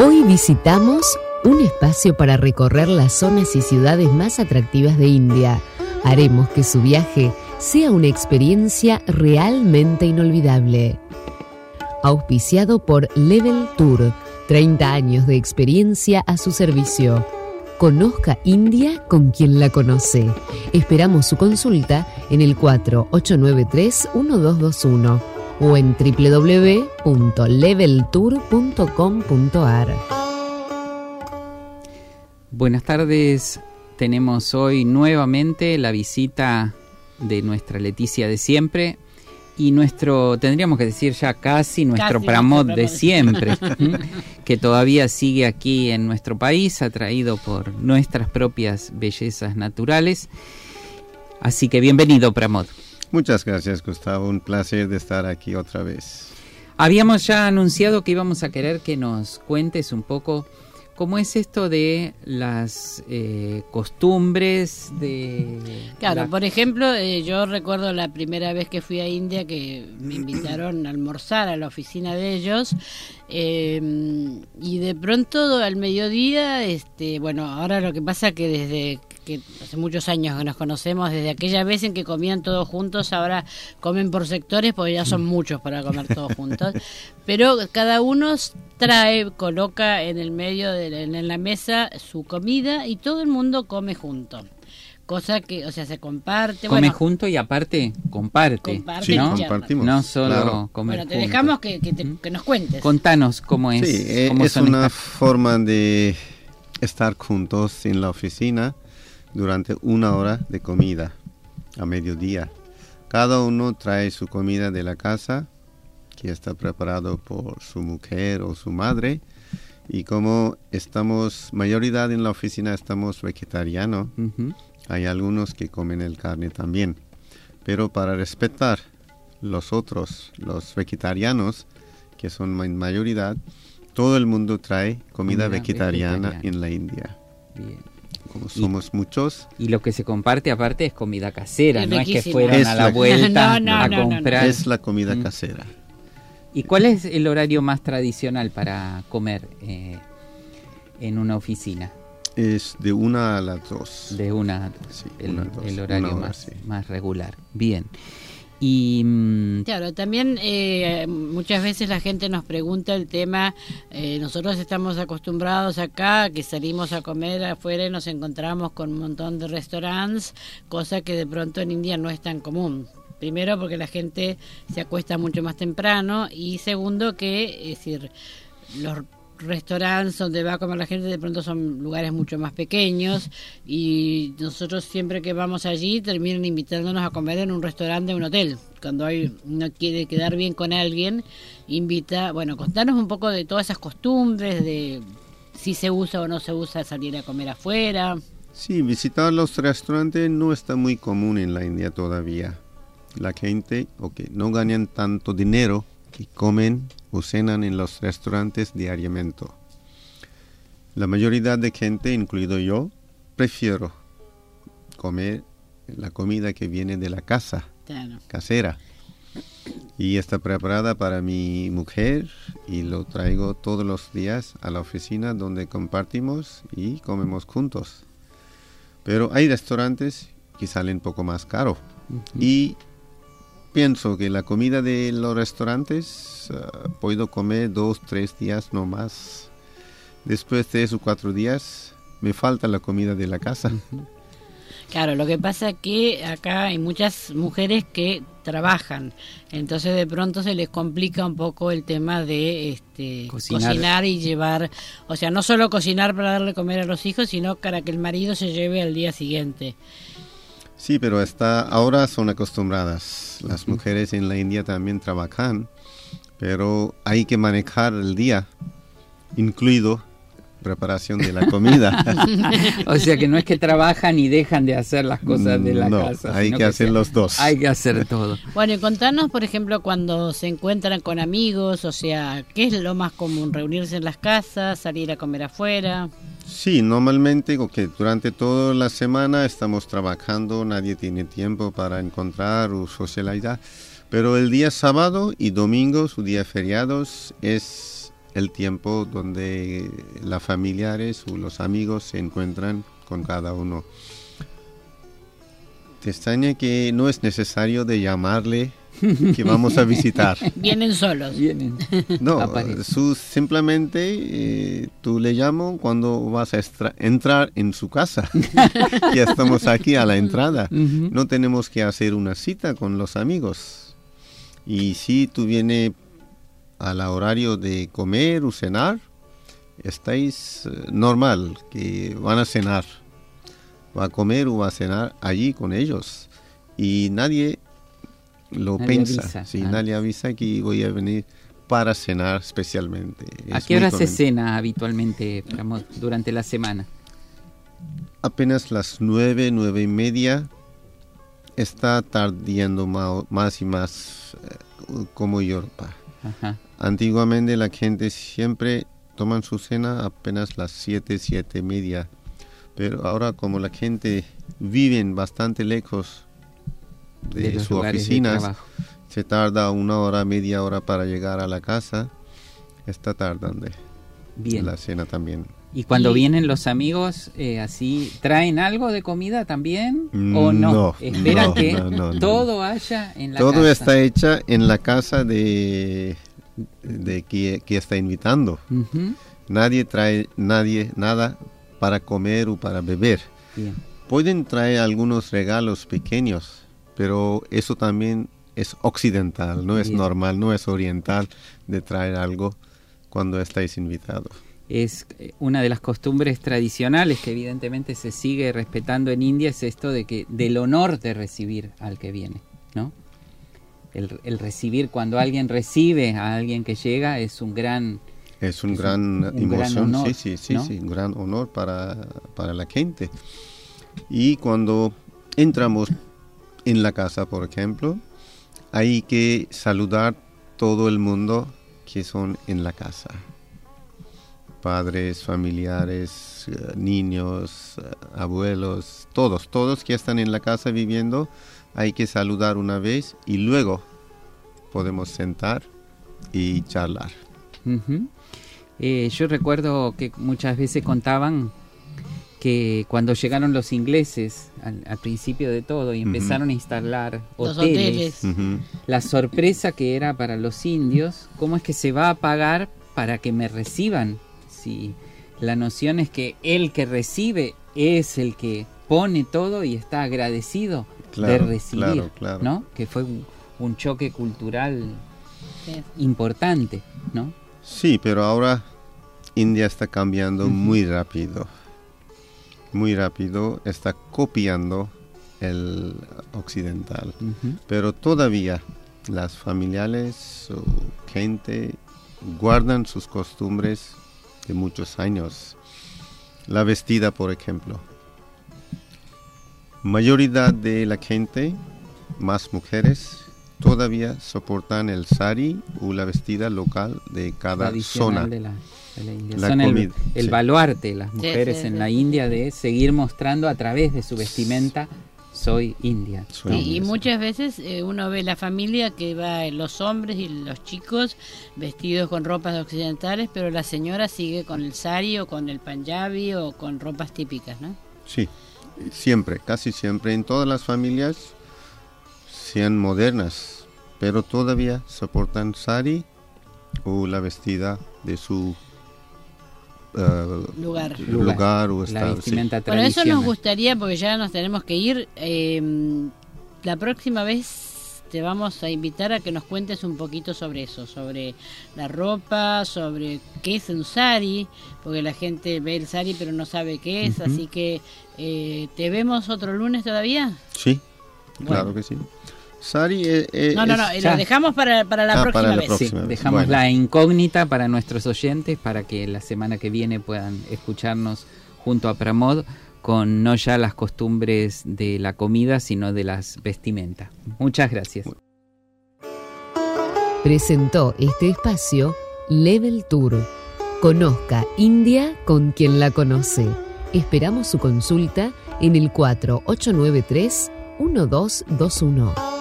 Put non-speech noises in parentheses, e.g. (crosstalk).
Hoy visitamos un espacio para recorrer las zonas y ciudades más atractivas de India. Haremos que su viaje sea una experiencia realmente inolvidable. Auspiciado por Level Tour, 30 años de experiencia a su servicio. Conozca India con quien la conoce. Esperamos su consulta en el 4893-1221 o en www.leveltour.com.ar. Buenas tardes, tenemos hoy nuevamente la visita de nuestra Leticia de siempre y nuestro, tendríamos que decir ya casi nuestro Pramod de siempre, (laughs) que todavía sigue aquí en nuestro país, atraído por nuestras propias bellezas naturales. Así que bienvenido, Pramod. Muchas gracias, Gustavo. Un placer de estar aquí otra vez. Habíamos ya anunciado que íbamos a querer que nos cuentes un poco cómo es esto de las eh, costumbres de... Claro, por ejemplo, eh, yo recuerdo la primera vez que fui a India que me invitaron a almorzar a la oficina de ellos eh, y de pronto al mediodía, este, bueno, ahora lo que pasa que desde que hace muchos años que nos conocemos, desde aquella vez en que comían todos juntos, ahora comen por sectores porque ya son muchos para comer todos juntos. (laughs) Pero cada uno trae, coloca en el medio, de, en la mesa su comida y todo el mundo come junto cosa que, o sea, se comparte. Come junto y aparte comparte. sí, ¿no? compartimos. No solo comer Bueno, te dejamos que, que, nos cuentes. Contanos cómo es. Sí, eh, es una forma de estar juntos en la oficina durante una hora de comida a mediodía. Cada uno trae su comida de la casa que está preparado por su mujer o su madre. Y como estamos mayoría en la oficina estamos vegetarianos hay algunos que comen el carne también. Pero para respetar los otros los vegetarianos que son en mayoría todo el mundo trae comida, vegetariana, en la India. Bien como somos muchos. Y lo que se comparte aparte es comida casera, no es que fueron a la, vuelta (laughs) a comprar. Es la comida mm. casera. ¿Y cuál es el horario más tradicional para comer eh, en una oficina? Es de una a las dos. De una a dos. el, horario más, más regular. Bien. Y, claro, también eh, muchas veces la gente nos pregunta el tema, eh, nosotros estamos acostumbrados acá que salimos a comer afuera y nos encontramos con un montón de restaurantes, cosa que de pronto en India no es tan común. Primero porque la gente se acuesta mucho más temprano y segundo que, es decir, los restaurantes donde va a comer la gente de pronto son lugares mucho más pequeños y nosotros siempre que vamos allí terminan invitándonos a comer en un restaurante de un hotel. Cuando hay, uno quiere quedar bien con alguien, invita, bueno, contanos un poco de todas esas costumbres, de si se usa o no se usa salir a comer afuera. Sí, visitar los restaurantes no está muy común en la India todavía. La gente, que no ganan tanto dinero que comen o cenan en los restaurantes diariamente. La mayoría de gente, incluido yo, prefiero comer la comida que viene de la casa, casera. Y está preparada para mi mujer y lo traigo todos los días a la oficina donde compartimos y comemos juntos. Pero hay restaurantes que salen poco más caro. Y pienso que la comida de los restaurantes uh, puedo comer dos, tres días no más. Después de tres o cuatro días me falta la comida de la casa. Claro, lo que pasa es que acá hay muchas mujeres que trabajan, entonces de pronto se les complica un poco el tema de este, cocinar. y llevar, o sea, no solo cocinar para darle comer a los hijos, sino para que el marido se lleve al día siguiente. Sí, pero hasta ahora son acostumbradas. Las mujeres en la India también trabajan, pero hay que manejar el día, incluido preparación de la comida. (laughs) o sea que no es que trabajan y dejan de hacer las cosas de la no, casa. Hay que, hacer los dos. Hay que hacer todo. (laughs) Bueno, y contanos, por ejemplo, cuando se encuentran con amigos, o sea, ¿qué es lo más común? ¿Reunirse en las casas, salir a comer afuera? Sí, normalmente durante toda la semana estamos trabajando, nadie tiene tiempo para encontrar o socializar, pero el día sábado y domingo, su día feriados, es el tiempo donde las familiares o los amigos se encuentran con cada uno. Te extraña que no es necesario de llamarle que vamos a visitar. (laughs) Vienen solos. Vienen. No, su, simplemente eh, tú le llamo cuando vas a entrar en su casa. (laughs) ya estamos aquí a la entrada. No tenemos que hacer una cita con los amigos. Y si tú vienes al horario de comer o cenar, estáis eh, normal, que van a cenar. Va a comer o va a cenar allí con ellos. Y nadie lo piensa. si nadie avisa que voy a venir para cenar especialmente. ¿A qué hora se cena habitualmente durante la semana? Apenas las nueve, nueve y media. Está tardiendo más y más eh, como Europa. Antiguamente la gente siempre toman su cena apenas las siete, siete y media. Pero ahora como la gente vive bastante lejos de, su oficina, se tarda una hora, media hora para llegar a la casa, está tardando. Bien. La cena también. ¿Y cuando vienen los amigos, eh, así, traen algo de comida también? ¿O no? no Esperan que todo haya en la casa. Todo está hecha en la casa de, de que, está invitando. Nadie trae nadie nada para comer o para beber. Pueden traer algunos regalos pequeños, pero eso también es occidental, no es normal, no es oriental de traer algo cuando estáis invitados. Es eh, una de las costumbres tradicionales que evidentemente se sigue respetando en India es esto de que del honor de recibir al que viene, ¿no? El, recibir cuando alguien recibe a alguien que llega es un gran es un gran emoción, sí, sí, sí, sí, un gran honor para, para la gente. Y cuando entramos en la casa, por ejemplo, hay que saludar todo el mundo que son en la casa. Padres, familiares, eh, niños, eh, abuelos, todos, todos que están en la casa viviendo, hay que saludar una vez y luego podemos sentar y charlar. Eh, yo recuerdo que muchas veces contaban que cuando llegaron los ingleses al, principio de todo y empezaron a instalar hoteles, la sorpresa que era para los indios, cómo es que se va a pagar para que me reciban. Si la noción es que el que recibe es el que pone todo y está agradecido de recibir, ¿no? Que fue un, choque cultural importante, ¿no? Sí, pero ahora India está cambiando muy rápido muy rápido está copiando el occidental. Pero todavía las familiares o gente guardan sus costumbres de muchos años. La vestida, por ejemplo. Mayoría de la gente, más mujeres, todavía soportan el sari o la vestida local de cada zona. Son el, baluarte, las mujeres en la India, de seguir mostrando a través de su vestimenta soy india. y muchas veces eh, uno ve la familia que va los hombres y los chicos vestidos con ropas occidentales, pero la señora sigue con el sari o con el panjabi o con ropas típicas, ¿no? Sí, siempre, casi siempre en todas las familias sean modernas, pero todavía soportan sari o la vestida de su uh, lugar. lugar o estado. Bueno, eso nos gustaría, porque ya nos tenemos que ir. Eh, la próxima vez te vamos a invitar a que nos cuentes un poquito sobre eso, sobre la ropa, sobre qué es un sari, porque la gente ve el sari pero no sabe qué es, así que eh, ¿te vemos otro lunes todavía? Sí, claro que sí. Sari eh, eh, no, no, no, lo dejamos para, para la ah, próxima vez. dejamos la incógnita para nuestros oyentes para que la semana que viene puedan escucharnos junto a Pramod con no ya las costumbres de la comida, sino de las vestimentas. Muchas gracias. Presentó este espacio Level Tour. Conozca India con quien la conoce. Esperamos su consulta en el 4893 1221.